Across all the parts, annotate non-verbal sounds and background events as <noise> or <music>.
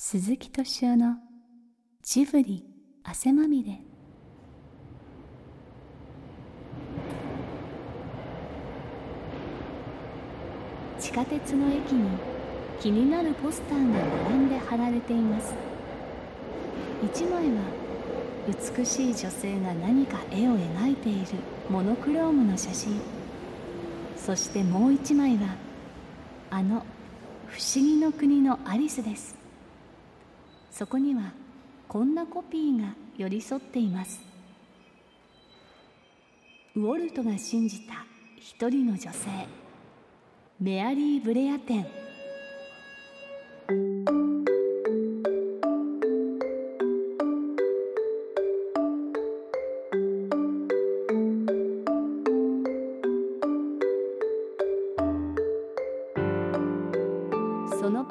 鈴木敏夫のジブリ汗まみれ。地下鉄の駅に気になるポスターが並んで貼られています。一枚は美しい女性が何か絵を描いているモノクロームの写真。そしてもう一枚はあの不思議の国のアリスです。そこにはこんなコピーが寄り添っています。ウォルトが信じた一人の女性メアリー・ブレアテ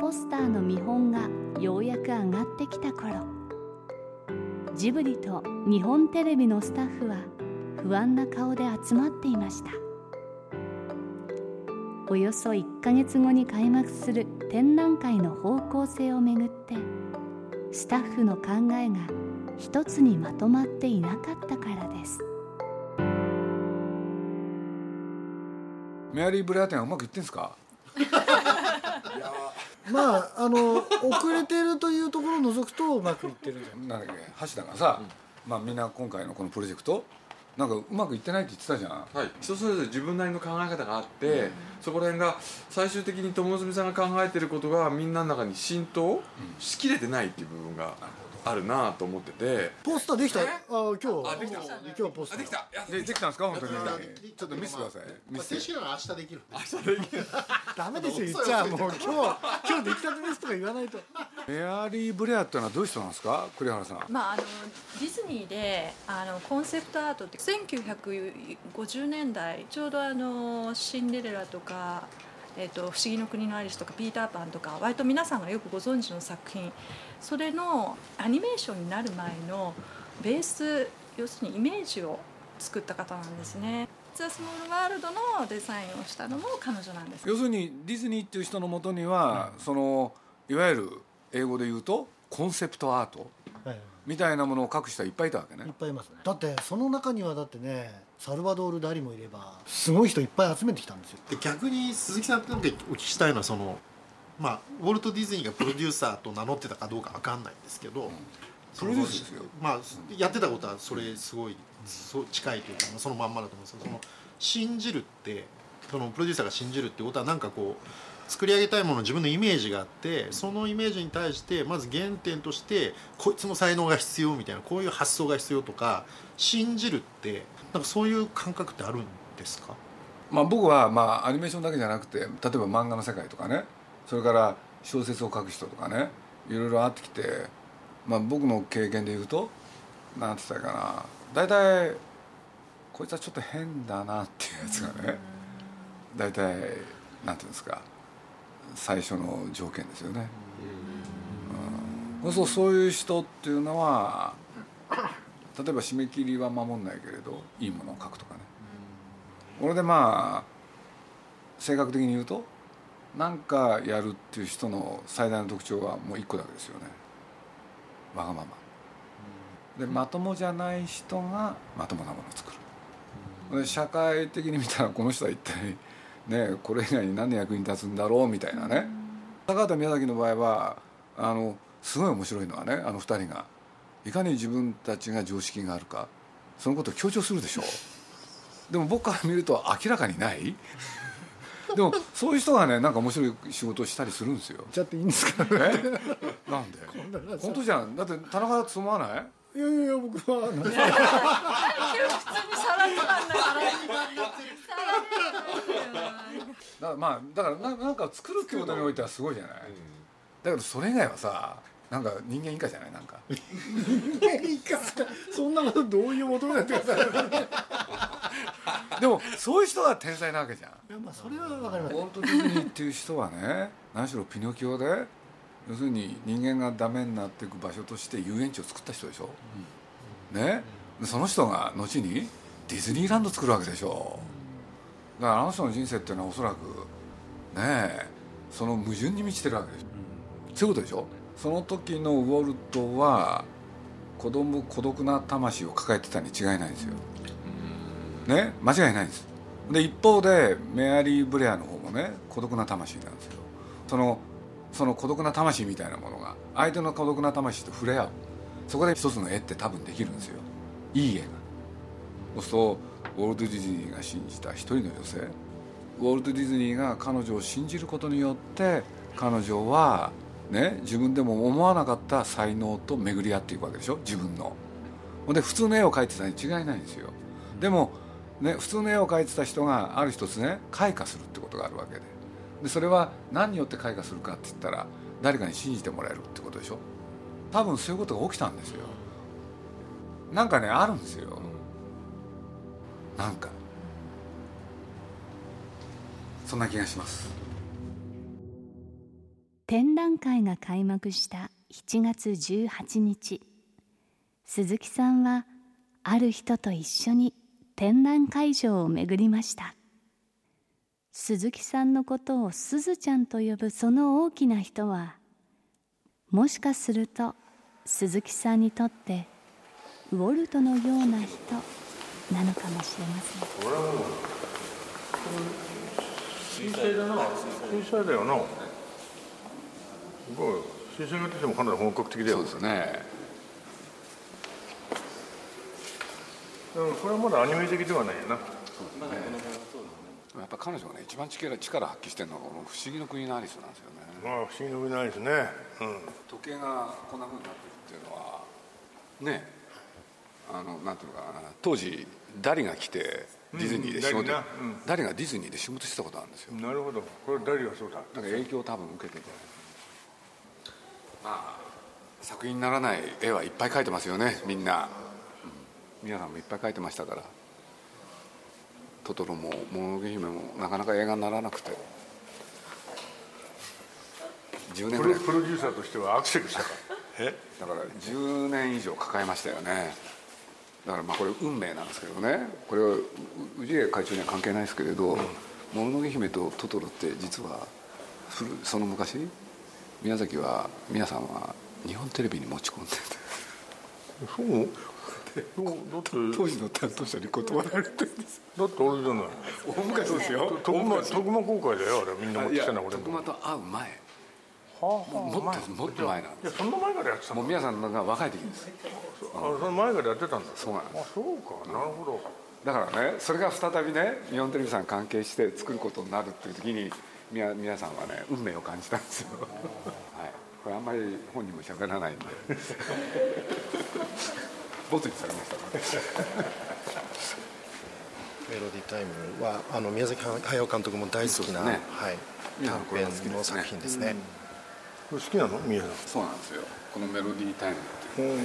ポスターの見本がようやく上がってきた頃ジブリと日本テレビのスタッフは不安な顔で集まっていました。およそ1ヶ月後に開幕する展覧会の方向性をめぐってスタッフの考えが一つにまとまっていなかったからです。メアリー・ブレアテンはうまくいってんすか？まああの遅れてるというところを除くとうまくいってるんじゃないなんだっけ橋田がさ、まあみんな今回のこのプロジェクトなんかうまくいってないって言ってたじゃん。はい、人それぞれ自分なりの考え方があって、そこら辺が最終的に友住さんが考えてることがみんなの中に浸透しきれてないっていう部分があるなと思ってて。ポスターできた？あ今日。あできた。今日ポスター。あできた。やでできたんですか？本当に。ちょっと見せてください。見せて正式なのは明日できる。<laughs> ダメですよ言っちゃ。もう今日今日出来たてですとか言わないと。メアリー・ブレアってのはどういう人なんですか？栗原さん。まあ、あのディズニーであのコンセプトアートって1950年代ちょうどあのシンデレラとか、えっと「不思議の国のアリス」とか「ピーター・パン」とか割と皆さんがよくご存知の作品それのアニメーションになる前のベース要するにイメージを作った方なんですね。ザ・スモールワールドのデザインをしたのも彼女なんです。要するにディズニーっていう人のもとには、そのいわゆる英語で言うとコンセプトアートはい。みたいなものを書く人はいっぱいいたわけね。いっぱいいますね。だってその中にはだってねサルバドール・ダリもいればすごい人いっぱい集めてきたんですよ。で逆に鈴木さんってなんかお聞きしたいのはそのまあウォルト・ディズニーがプロデューサーと名乗ってたかどうかわかんないんですけど、プロデュースですよ。まあやってたことはそれすごいそう近いというかそのまんまだと思うんですけどその信じるってそのプロデューサーが信じるってことはなんかこう作り上げたいもの自分のイメージがあってそのイメージに対してまず原点としてこいつの才能が必要みたいなこういう発想が必要とか信じるってなんかそういう感覚ってあるんですか？まあ、僕はまあアニメーションだけじゃなくて例えば漫画の世界とかねそれから小説を書く人とかねいろいろあってきて、まあ、僕の経験で言うとなんて言ったらいいかな大体こいつはちょっと変だなっていうやつがね大体なんていうんですか最初の条件ですよね。うん、そうそういう人っていうのは例えば締め切りは守んないけれどいいものを書くとかね。これでまあ性格的に言うと何かやるっていう人の最大の特徴はもう一個だけですよね。わがまま。でまともじゃない人がまともなものを作る。で社会的に見たらこの人は一体ねこれ以外に何の役に立つんだろうみたいなね。高畑宮崎の場合はあのすごい面白いのはねあの二人がいかに自分たちが常識があるかそのことを強調するでしょでも僕から見ると明らかにないでもそういう人がねなんか面白い仕事をしたりするんですよ。言っちゃっていいんですかえなんで？本当じゃん。だって田中だと思わないいやいやいや僕はなんか普通にサラリーマンだからだからまあだからななんか作るってことにおいてはすごいじゃない、だけどそれ以外はさなんか人間以下じゃない？なんか。<laughs> そんなこと同意を求めないでくださいでもそういう人が天才なわけじゃん。いやまあそれはわかります。ウォルト・ディズニーっていう人はね。何しろピノキオで。要するに人間がダメになっていく場所として遊園地を作った人でしょ、ね。でその人が後にディズニーランド作るわけでしょ。だからあの人の人生っていうのはおそらくねえその矛盾に満ちてるわけでしょ、そういうことでしょその時のウォルトは子供孤独な魂を抱えてたに違いないんですよ。ね？間違いないんです。で一方でメアリー・ブレアの方もね孤独な魂なんですよ。そのその孤独な魂みたいなものが相手の孤独な魂と触れ合う。そこで一つの絵って多分できるんですよ。いい絵が。そうするとウォルト・ディズニーが信じた一人の女性。ウォルト・ディズニーが彼女を信じることによって彼女はね自分でも思わなかった才能と巡り合っていくわけでしょ？自分の。ほんで普通の絵を描いてたに違いないんですよ。でも、ね、普通の絵を描いてた人がある一つね開花するってことがあるわけで。でそれは何によって開花するかって言ったら誰かに信じてもらえるってことでしょ？多分そういうことが起きたんですよ。なんかねあるんですよ。なんか。そんな気がします。展覧会が開幕した7月18日。鈴木さんはある人と一緒に展覧会場を巡りました。鈴木さんのことをすずちゃんと呼ぶその大きな人はもしかすると鈴木さんにとってウォルトのような人なのかもしれません。水だな。水だよな。すごい水彩画としてもかなり本格的だよ。そうですね。うんこれはまだアニメ的ではないよな。やっぱ彼女がね一番力力発揮してるのはこの「不思議の国のアリス」なんですよね。まあ不思議の上ないですね。うん。時計がこんなふうになってるっていうのはね。あのなんていうのかな。当時ダリが来てディズニーで仕事、うんダリな。うん。ダリがディズニーで仕事してたことあるんですよ。なるほど。これ誰がそうだ。なんか影響を多分受けててまあ作品にならない絵はいっぱい描いてますよねみんな、うん。皆さんもいっぱい描いてましたから。トトロも「もののけ姫」もなかなか映画にならなくて。10年ぐらい。プロデューサーとしてはアクセルした。か <laughs> え？だから10年以上抱えましたよね。だからまあこれ運命なんですけどね。これはう氏家会長には関係ないですけれど「もののけ姫」とトトロって実は古その昔？宮崎は皆さんは日本テレビに持ち込んでそう。そうだって当時の担当者に断られてるんですだって俺じゃない大昔ですよ徳間徳間公開だよあれみんな持ってきたの俺徳間と会う前はあはあもっともっと前なんいやそんな前からやってたもう皆さんが若い時ですあその前からやってたんだそうなんですあそうかなるほどだからねそれが再びね日本テレビさん関係して作ることになるっていう時に皆さんはね運命を感じたんですよ。はい。これあんまり本人も喋らないんで。<laughs> ボツにされましたね。メロディータイムはあの宮崎駿監督も大好きな、ね。はい、短編の作品ですね。これ好きなの？宮さんそうなんですよ。このメロディータイムっていう。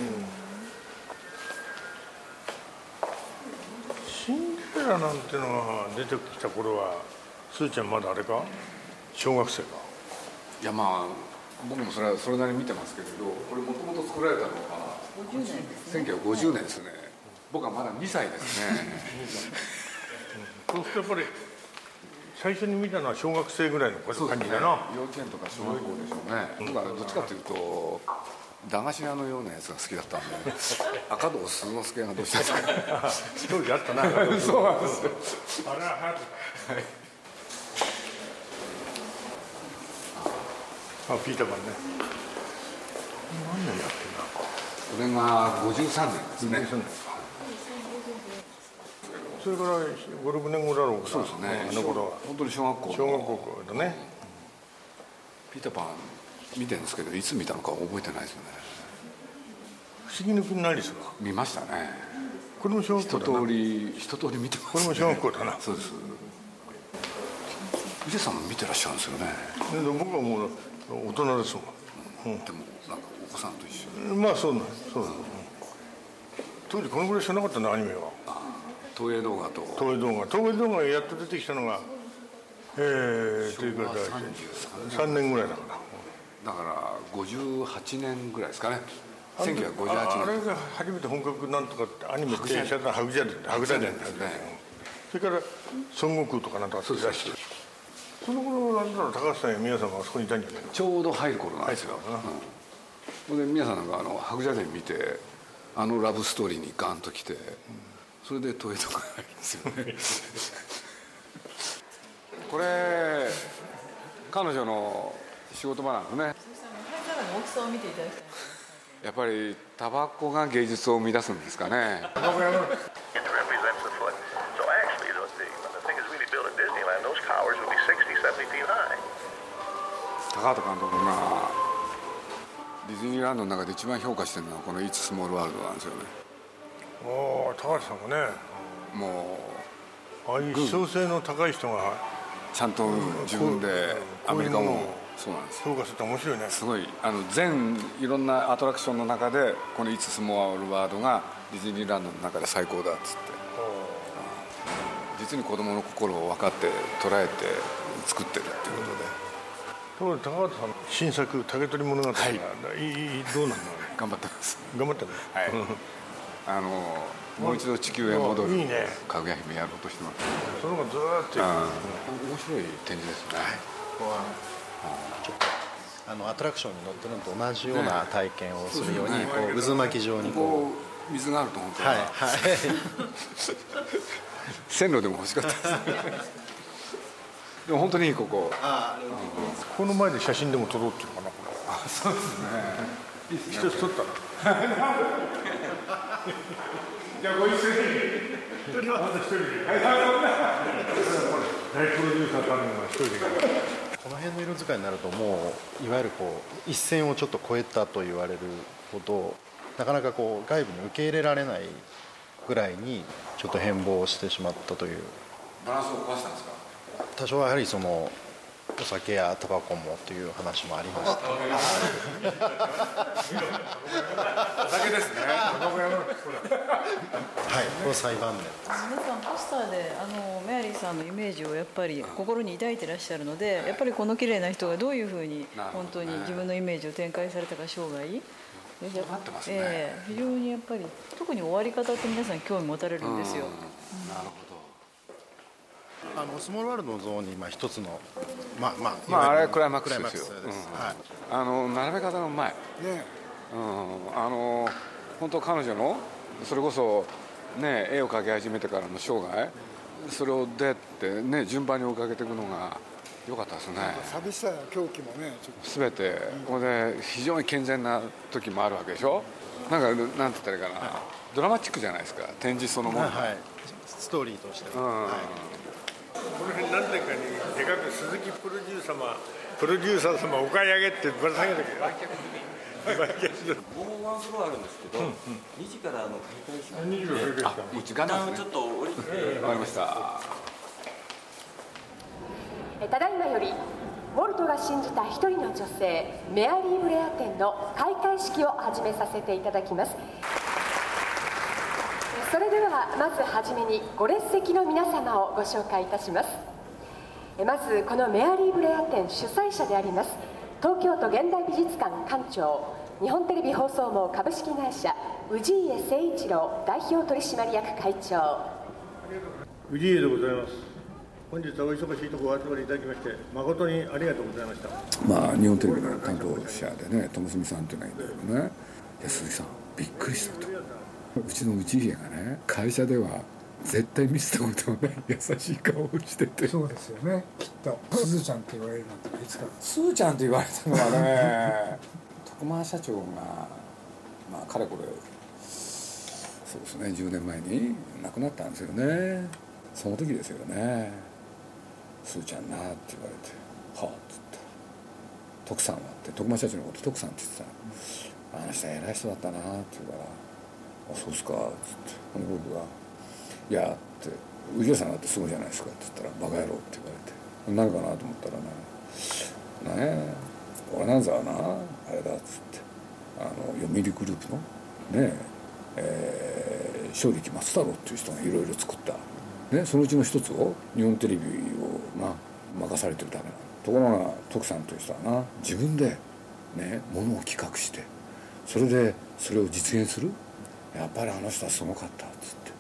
シンデレラなんてのが出てきた頃はすーちゃんまだあれか？小学生か。いやまあ僕もそれはそれなりに見てますけれどこれもともと作られたのが1950年ですね。僕はまだ2歳ですね。そうするとやっぱり最初に見たのは小学生ぐらいの感じだな。幼稚園とか小学校でしょうね。僕はどっちかというと駄菓子屋のようなやつが好きだったんで <laughs> 赤堂鈴之助がどうしたんですか。<laughs> 当時あったな。<laughs> そうなんですよ。あれは流行ってたあピーターパンね。何年やってんだ？これが53年ですね。2000年。かそれから56年後だろうそうですね。あの頃は。本当に小学校の。小学校だね。ピーターパン見てるんですけどいつ見たのか覚えてないですよね。不思議の国のアリスが見ましたね。これも小学一校だな。通り一通り見てます、ね、これも小学校だな。そうです。藤さんも見てらっしゃるんですよね。で僕はもう大人ですもん、でもなんかお子さんと一緒まあそうなんそうなん、当時このぐらいしかなかったなアニメは。東映動画と。東映動画。東映動画がやっと出てきたのがえー、というか昭和33 3年。ぐらいだからだから58年ぐらいですかね。あの時1958ああれ年が初めて本格なんとかってアニメってやったのは白蛇伝白蛇伝ですね。それから孫悟空とかなんとかって出してその頃なんだろう高橋さんや宮さんがあそこにいたんじゃないの？ちょうど入る頃なんですよ、うん。で皆さんなんかあの白蛇伝見てあのラブストーリーにガンときて、それで問いとかないんですよね。これ彼女の仕事場なのね。灰皿の大きさを見ていただきたい。やっぱりタバコが芸術を生み出すんですかね built at Disneyland, those towers would be 60, 70 feet high. 高畑監督がディズニーランドの中で一番評価してるのはこの「イッツ・スモール・ワールド」なんですよね。おお高橋さんもね。もああいう思想性の高い人がうちゃんと自分でアメリカもそうなんです。よ評価すると面白いね。すごいあの全いろんなアトラクションの中でこの「イッツ・スモール・ワールド」がディズニーランドの中で最高だっつって実に子供の心を分かって捉えて作ってるっていうことで。ところで高畑さんの新作「竹取物語」が、い、いいどうなの頑張ってます。頑張ってるはい。あのもう一度地球へ戻る。いいね。かぐや姫やろうとしてます。その方がずーっとあ面白い展示ですね、あのアトラクションに乗ってるのと同じような体験をするようにね。こう渦巻き状にここう水があると本当は、うはいはい <laughs> 線路でも欲しかった。で <laughs> すでも本当にいいここ。この前で写真でも撮ろうっていうのかなこれ。あそうですね。一つ撮ったら <laughs> じゃあご一緒に。一人で大プロデューサーたるのが一人で。この辺の色使いになるともういわゆるこう一線をちょっと越えたと言われるほどなかなかこう外部に受け入れられないぐらいにちょっと変貌してしまったという。バランスを壊したんですか？多少はやはりそのお酒やタバコもという話もありました。お酒ですね。<laughs> はいこの裁判年皆さんポスターであのメアリーさんのイメージをやっぱり心に抱いてらっしゃるのでやっぱりこの綺麗な人がどういうふうに本当に自分のイメージを展開されたか生涯えやっぱってますね。ええ非常にやっぱり特に終わり方って皆さん興味持たれるんですよ、なるほあのスモールワールドのゾーンにまあ一つのまあまあどまああれクライマックスですよ。あの並べ方がうまいね。うん。あの本当彼女のそれこそね絵を描き始めてからの生涯それをどうやってね順番に追いかけていくのが良かったですね。寂しさや狂気もねちょっ全て。これで非常に健全な時もあるわけでしょ？なんかなんて言ったらいいかな。ドラマチックじゃないですか。展示そのもの。がはい。ストーリーとして。は、うん。はい。この辺何年かにでかく鈴木プロデューサー様プロデューサー様お買い上げってぶら下げとけ売却もうワンフロアあるんですけど、2時からあの開会します20秒それですかもう時間なんですね。ちょっと降りて。わかりました。えただいまよりウォルトが信じた一人の女性メアリー・ブレア展の開会式を始めさせていただきます。それではまずはじめにご列席の皆様をご紹介いたします。まずこのメアリー・ブレア展主催者であります東京都現代美術館館長日本テレビ放送網株式会社氏家誠一郎代表取締役会長。氏家でございます。本日はお忙しいところお集まりいただきまして誠にありがとうございました。まあ日本テレビの担当者でね友住さんっていうのがいるんだけどね。いや鈴木さんびっくりしたと。うちの内家がね会社では絶対見せたことのない優しい顔をしてて。そうですよね。きっと。すずちゃんって言われるなんていつかすーちゃんって言われたのはね徳間社長がまあかれこれそうですね10年前に亡くなったんですよね。その時ですよね「すーちゃんな」って言われて「はあ」っつって「徳さんは?」って徳間社長のこと徳さんって言ってたあの人偉い人だったな」って言うから「あそうっすか」っつって。ほんで僕が「いや」って「氏家さんだってすごいじゃないですか」って言ったら「バカ野郎」って言われて。何かなと思ったらねねえ俺なんざはなあれだっつって。あの読売グループのねええー正力松太郎っていう人がいろいろ作った、ね、そのうちの一つを日本テレビをな任されてるためところが徳さんという人はな自分でねものを企画してそれでそれを実現する。やっぱりあの人はすごかったっつって。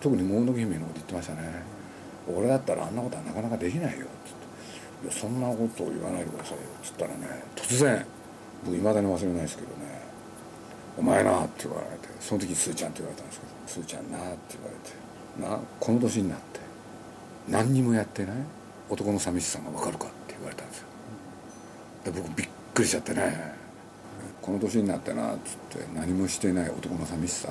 特に「もののけ姫」のこと言ってましたね。俺だったらあんなことはなかなかできないよ。っつって「いやそんなことを言わないでくださいよ」っつったらね突然僕いまだに忘れないですけどね。お前な」って言われて。その時に「すーちゃん」って言われたんですけど「すーちゃんな」って言われて「なこの年になって何にもやってない男の寂しさが分かるか?」って言われたんですよ。で僕びっくりしちゃってねこの年になってなっつって何もしてない男の寂しさ。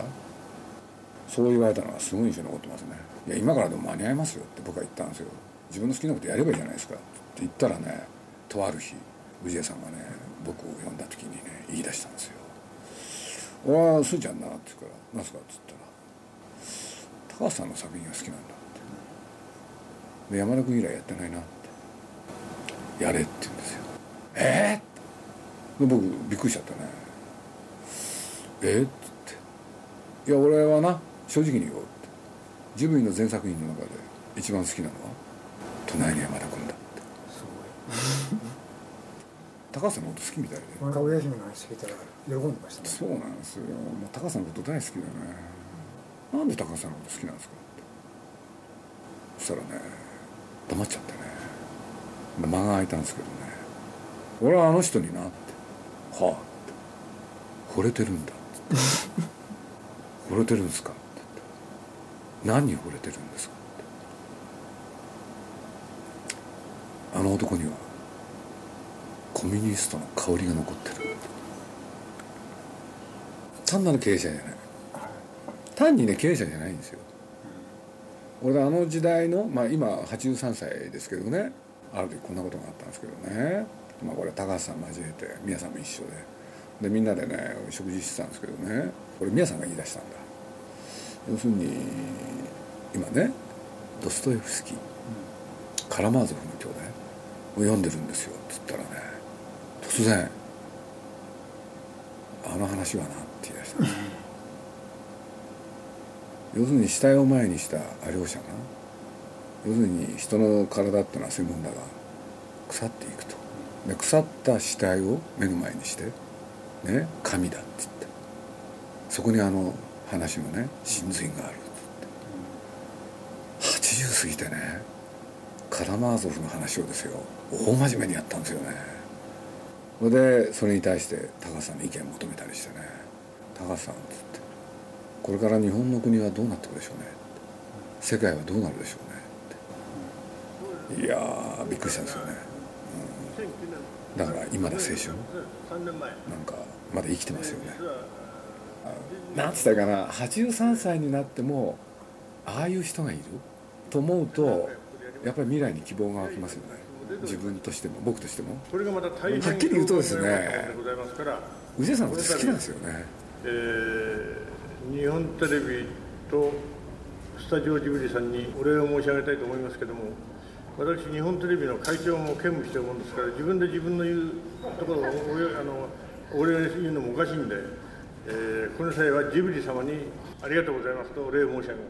そう言われたのはすごい印象に残ってますね。いや今からでも間に合いますよって僕は言ったんですよ。自分の好きなことやればいいじゃないですか。って言ったらねとある日氏家さんがね僕を呼んだ時にね言い出したんですよ「俺はすーちゃんな」って言うから「何すか?」っつったら「高橋さんの作品が好きなんだ」ってで山田君以来やってないなって。やれって言うんですよ。ええー、で僕びっくりしちゃってね。えー、っつって「いや俺はな正直に言おう」って。ジブリの全作品の中で一番好きなのは「隣に山田君だ」って。すごい。高橋さんのこと好きみたいで。かぐや姫の話聞いたら喜んでましたね。そうなんですよ。もう高橋さんのこと大好きだよねなんで高橋さんのこと好きなんですかそしたらね黙っちゃってね。間が空いたんですけどね。俺はあの人になって「はあ」って「惚れてるんだ」って「<laughs> 惚れてるんですか?」って言って「何に惚れてるんですか?」って。あの男にはコミュニストの香りが残ってる。単なる経営者じゃない。単にね経営者じゃないんですよ。俺あの時代のまあ今83歳ですけどね。ある時こんなことがあったんですけどね。まあこれ高橋さん交えて宮さんも一緒で。でみんなでね食事してたんですけどね。これ宮さんが言い出したんだ。要するに今ねドストエフスキーカラマーゾフの兄弟を読んでるんですよ。っつったらね突然「あの話はな」って言い出した。んです要するに死体を前にした両者が要するに人の体っていうのはそういうもんだが腐っていくと。で腐った死体を目の前にしてね神だっつって。そこにあの話のね真髄があるっつって。80過ぎてねカラマーゾフの話をですよ。大真面目にやったんですよね。それでそれに対して高橋さんに意見を求めたりしてね。高橋さんっつって。これから日本の国はどうなっていくでしょうね。世界はどうなるでしょうね。いやーびっくりしたんですよね、うん、だから今だ青春。なんかまだ生きてますよね。なんつったかな。83歳になってもああいう人がいる。と思うとやっぱり未来に希望が湧きますよね。自分としても僕としても。これがまた大変はっきり言うとですね宇治さんのこと好きなんですよね。えー日本テレビとスタジオジブリさんにお礼を申し上げたいと思いますけども私日本テレビの会長も兼務してるもんですから自分で自分の言うところをおあのお礼を言うのもおかしいんで、えーこの際はジブリ様にありがとうございます。とお礼を申し上げま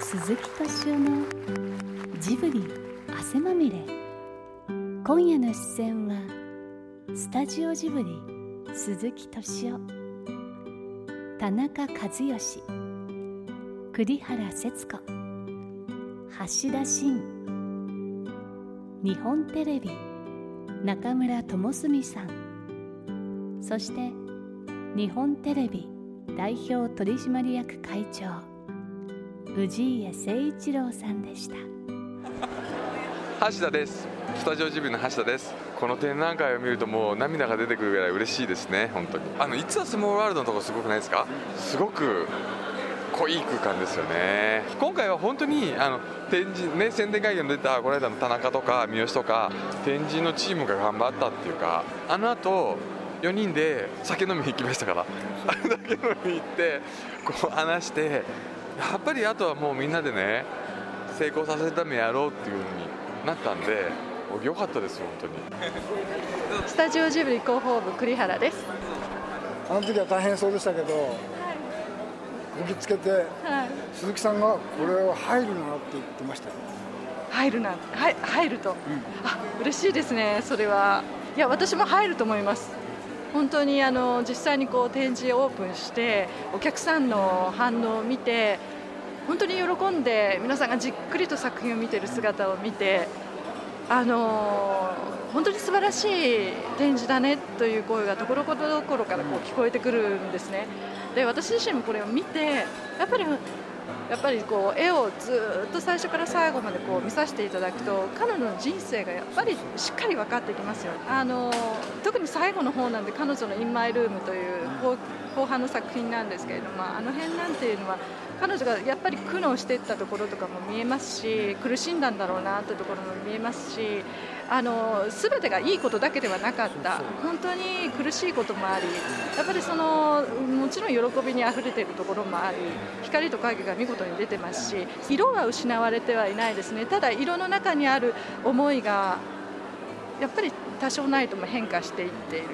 す。鈴木敏夫のジブリ汗まみれ。今夜の出演はスタジオジブリ鈴木敏夫。田中和義。栗原節子。橋田真。日本テレビ。中村智澄さん。そして日本テレビ。代表取締役会長。氏家誠一郎さんでした。橋田です。スタジオジブリの橋田です。この展覧会を見るともう涙が出てくるぐらい嬉しいですね本当に。あの「いつはスモールワールド」のところすごくないですか？すごく濃い空間ですよね。今回は本当にあの展示ね宣伝会議に出たこの間の田中とか三好とか展示のチームが頑張ったっていうかあの後4人で酒飲みに行きましたから。あれだけ飲みに行ってこう話してやっぱりあとはもうみんなでね成功させるためにやろうっていうふうになったんで良かったですよ本当に。スタジオジブリ広報部栗原です。あの時は大変そうでしたけどこぎつけてはい。鈴木さんがこれは入るなって言ってましたよ。入るな。はい入ると、あ嬉しいですねそれは。いや私も入ると思います。本当にあの実際にこう展示オープンしてお客さんの反応を見て本当に喜んで皆さんがじっくりと作品を見てる姿を見てあの本本当に素晴らしい展示だねという声がところどころからこう聞こえてくるんですね。で私自身もこれを見てやっぱりやっぱりこう絵をずっと最初から最後までこう見させていただくと彼女の人生がやっぱりしっかり分かってきますよあの特に最後の方なんで彼女の「インマイルームという後半の作品なんですけれどもあの辺なんていうのは彼女がやっぱり苦悩していったところとかも見えますし苦しんだんだろうなというところも見えますしあの全てがいいことだけではなかった。本当に苦しいこともありやっぱりそのもちろん喜びにあふれているところもあり光と影が見事に出てますし色は失われてはいないですね。ただ色の中にある思いがやっぱり多少ないとも変化していっている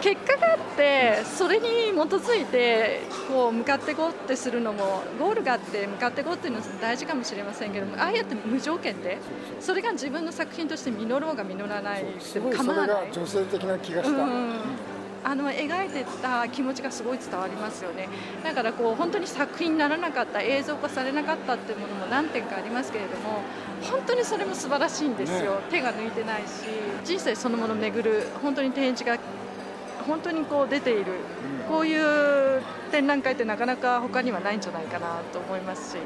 結果があってそれに基づいてこう向かっていこうってするのもゴールがあって向かっていこうっていうのは大事かもしれませんけどもああやって無条件でそれが自分の作品として実ろうが実らない。でも構わない女性的な気がした、うんあの描いてた気持ちがすごい伝わりますよね。だからこう本当に作品にならなかった映像化されなかったっていうものも何点かありますけれども本当にそれも素晴らしいんですよ、ね、手が抜いてないし人生そのものを巡る本当に展示が本当にこう出ている、こういう展覧会ってなかなか他にはないんじゃないかなと思います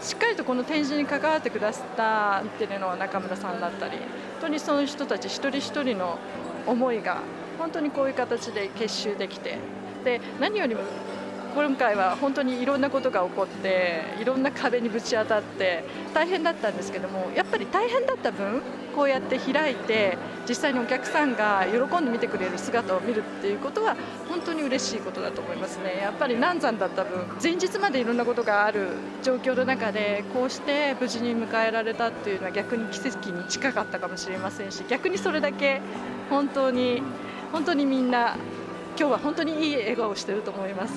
ししっかりとこの展示に関わってくださったっていうのは中村さんだったり本当にその人たち一人一人の思いが本当にこういう形で結集できてで何よりも今回は本当にいろんなことが起こっていろんな壁にぶち当たって大変だったんですけどもやっぱり大変だった分こうやって開いて実際にお客さんが喜んで見てくれる姿を見るっていうことは本当に嬉しいことだと思いますね。やっぱり難産だった分前日までいろんなことがある状況の中でこうして無事に迎えられたっていうのは逆に奇跡に近かったかもしれませんし逆にそれだけ本当に本当にみんな今日は本当にいい笑顔をしてると思います。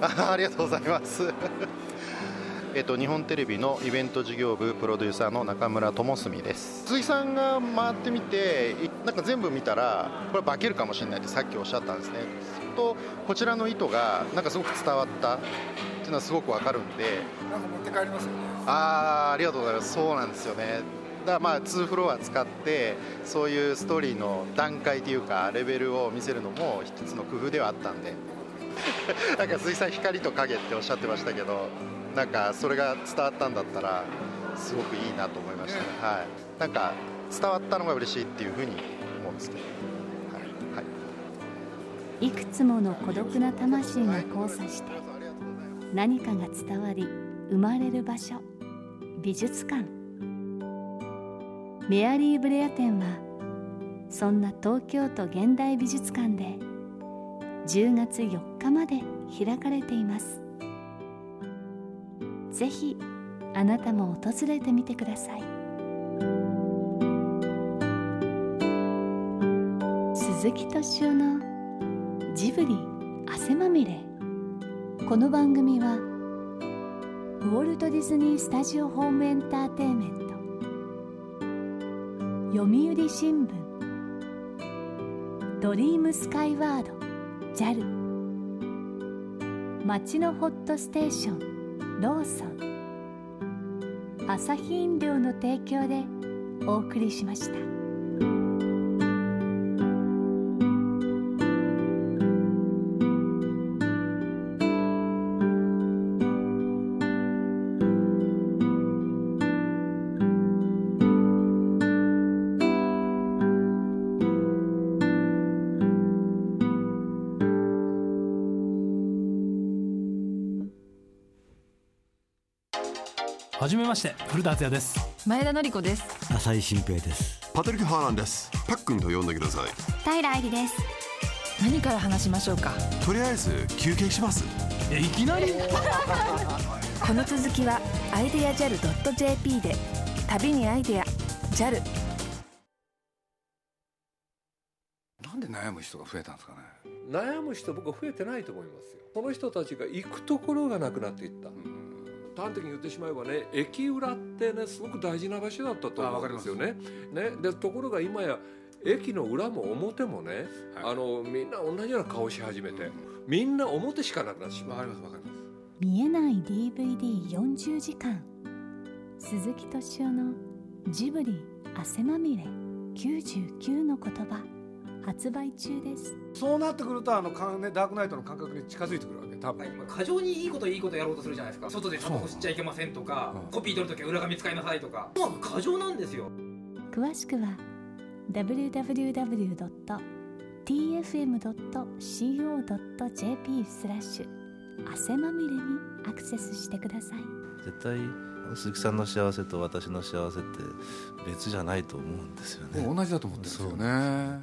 あ <laughs> ありがとうございます。<laughs> えっと、日本テレビのイベント事業部プロデューサーの中村智澄です。鈴木さんが回ってみてなんか全部見たらこれ化けるかもしれないってさっきおっしゃったんですね。とこちらの意図がなんかすごく伝わった。っていうのはすごくわかるんで。なんか持って帰りますよね。ああありがとうございます。そうなんですよねだまあ2フロア使ってそういうストーリーの段階というかレベルを見せるのも一つの工夫ではあったんで。<laughs> なんか鈴木さん光と影っておっしゃってましたけどなんかそれが伝わったんだったらすごくいいなと思いました、ね、はい、なんか伝わったのが嬉しいっていうふうに思うんですけど、はい、はい、いくつもの孤独な魂が交差して何かが伝わり生まれる場所美術館メアリー・ブレア展はそんな東京都現代美術館で10月4日まで開かれています。ぜひあなたも訪れてみてください。鈴木敏夫のジブリ汗まみれ。この番組はウォルト・ディズニー・スタジオ・ホーム・エンターテイメント読売新聞。ドリームスカイワード。JAL 町のホットステーション。ローソン。朝日飲料の提供でお送りしました。はじめまして古田敦也です。前田紀子です。浅井新平です。パトリック・ハーランです。パックンと呼んでください。平愛理です。何から話しましょうか？とりあえず休憩します。えいきなり？<laughs> この続きはアイデア JAL.jp で旅にアイデア JAL なんで悩む人が増えたんですかね？悩む人僕は増えてないと思いますよ。その人たちが行くところがなくなっていった、うん端的に言ってしまえばね駅裏ってねすごく大事な場所だったと思うんですよね。ねでところが今や駅の裏も表もね、はい、あのみんな同じような顔し始めて、うん、みんな表しかなくなってしまう。わかりますわかります。見えない DVD40 時間鈴木敏夫のジブリ汗まみれ99の言葉発売中ですそうなってくるとあのかねダークナイトの感覚に近づいてくるわけ多分、過剰にいいこといいことやろうとするじゃないですか。外でタバコ吸っちゃいけませんとか、コピー取るときは裏紙使いなさいとか。もう過剰なんですよ。詳しくは www.tfm.co.jp スラッシュ。汗まみれにアクセスしてください。絶対鈴木さんの幸せと私の幸せって別じゃないと思うんですよね。同じだと思ってるんですよね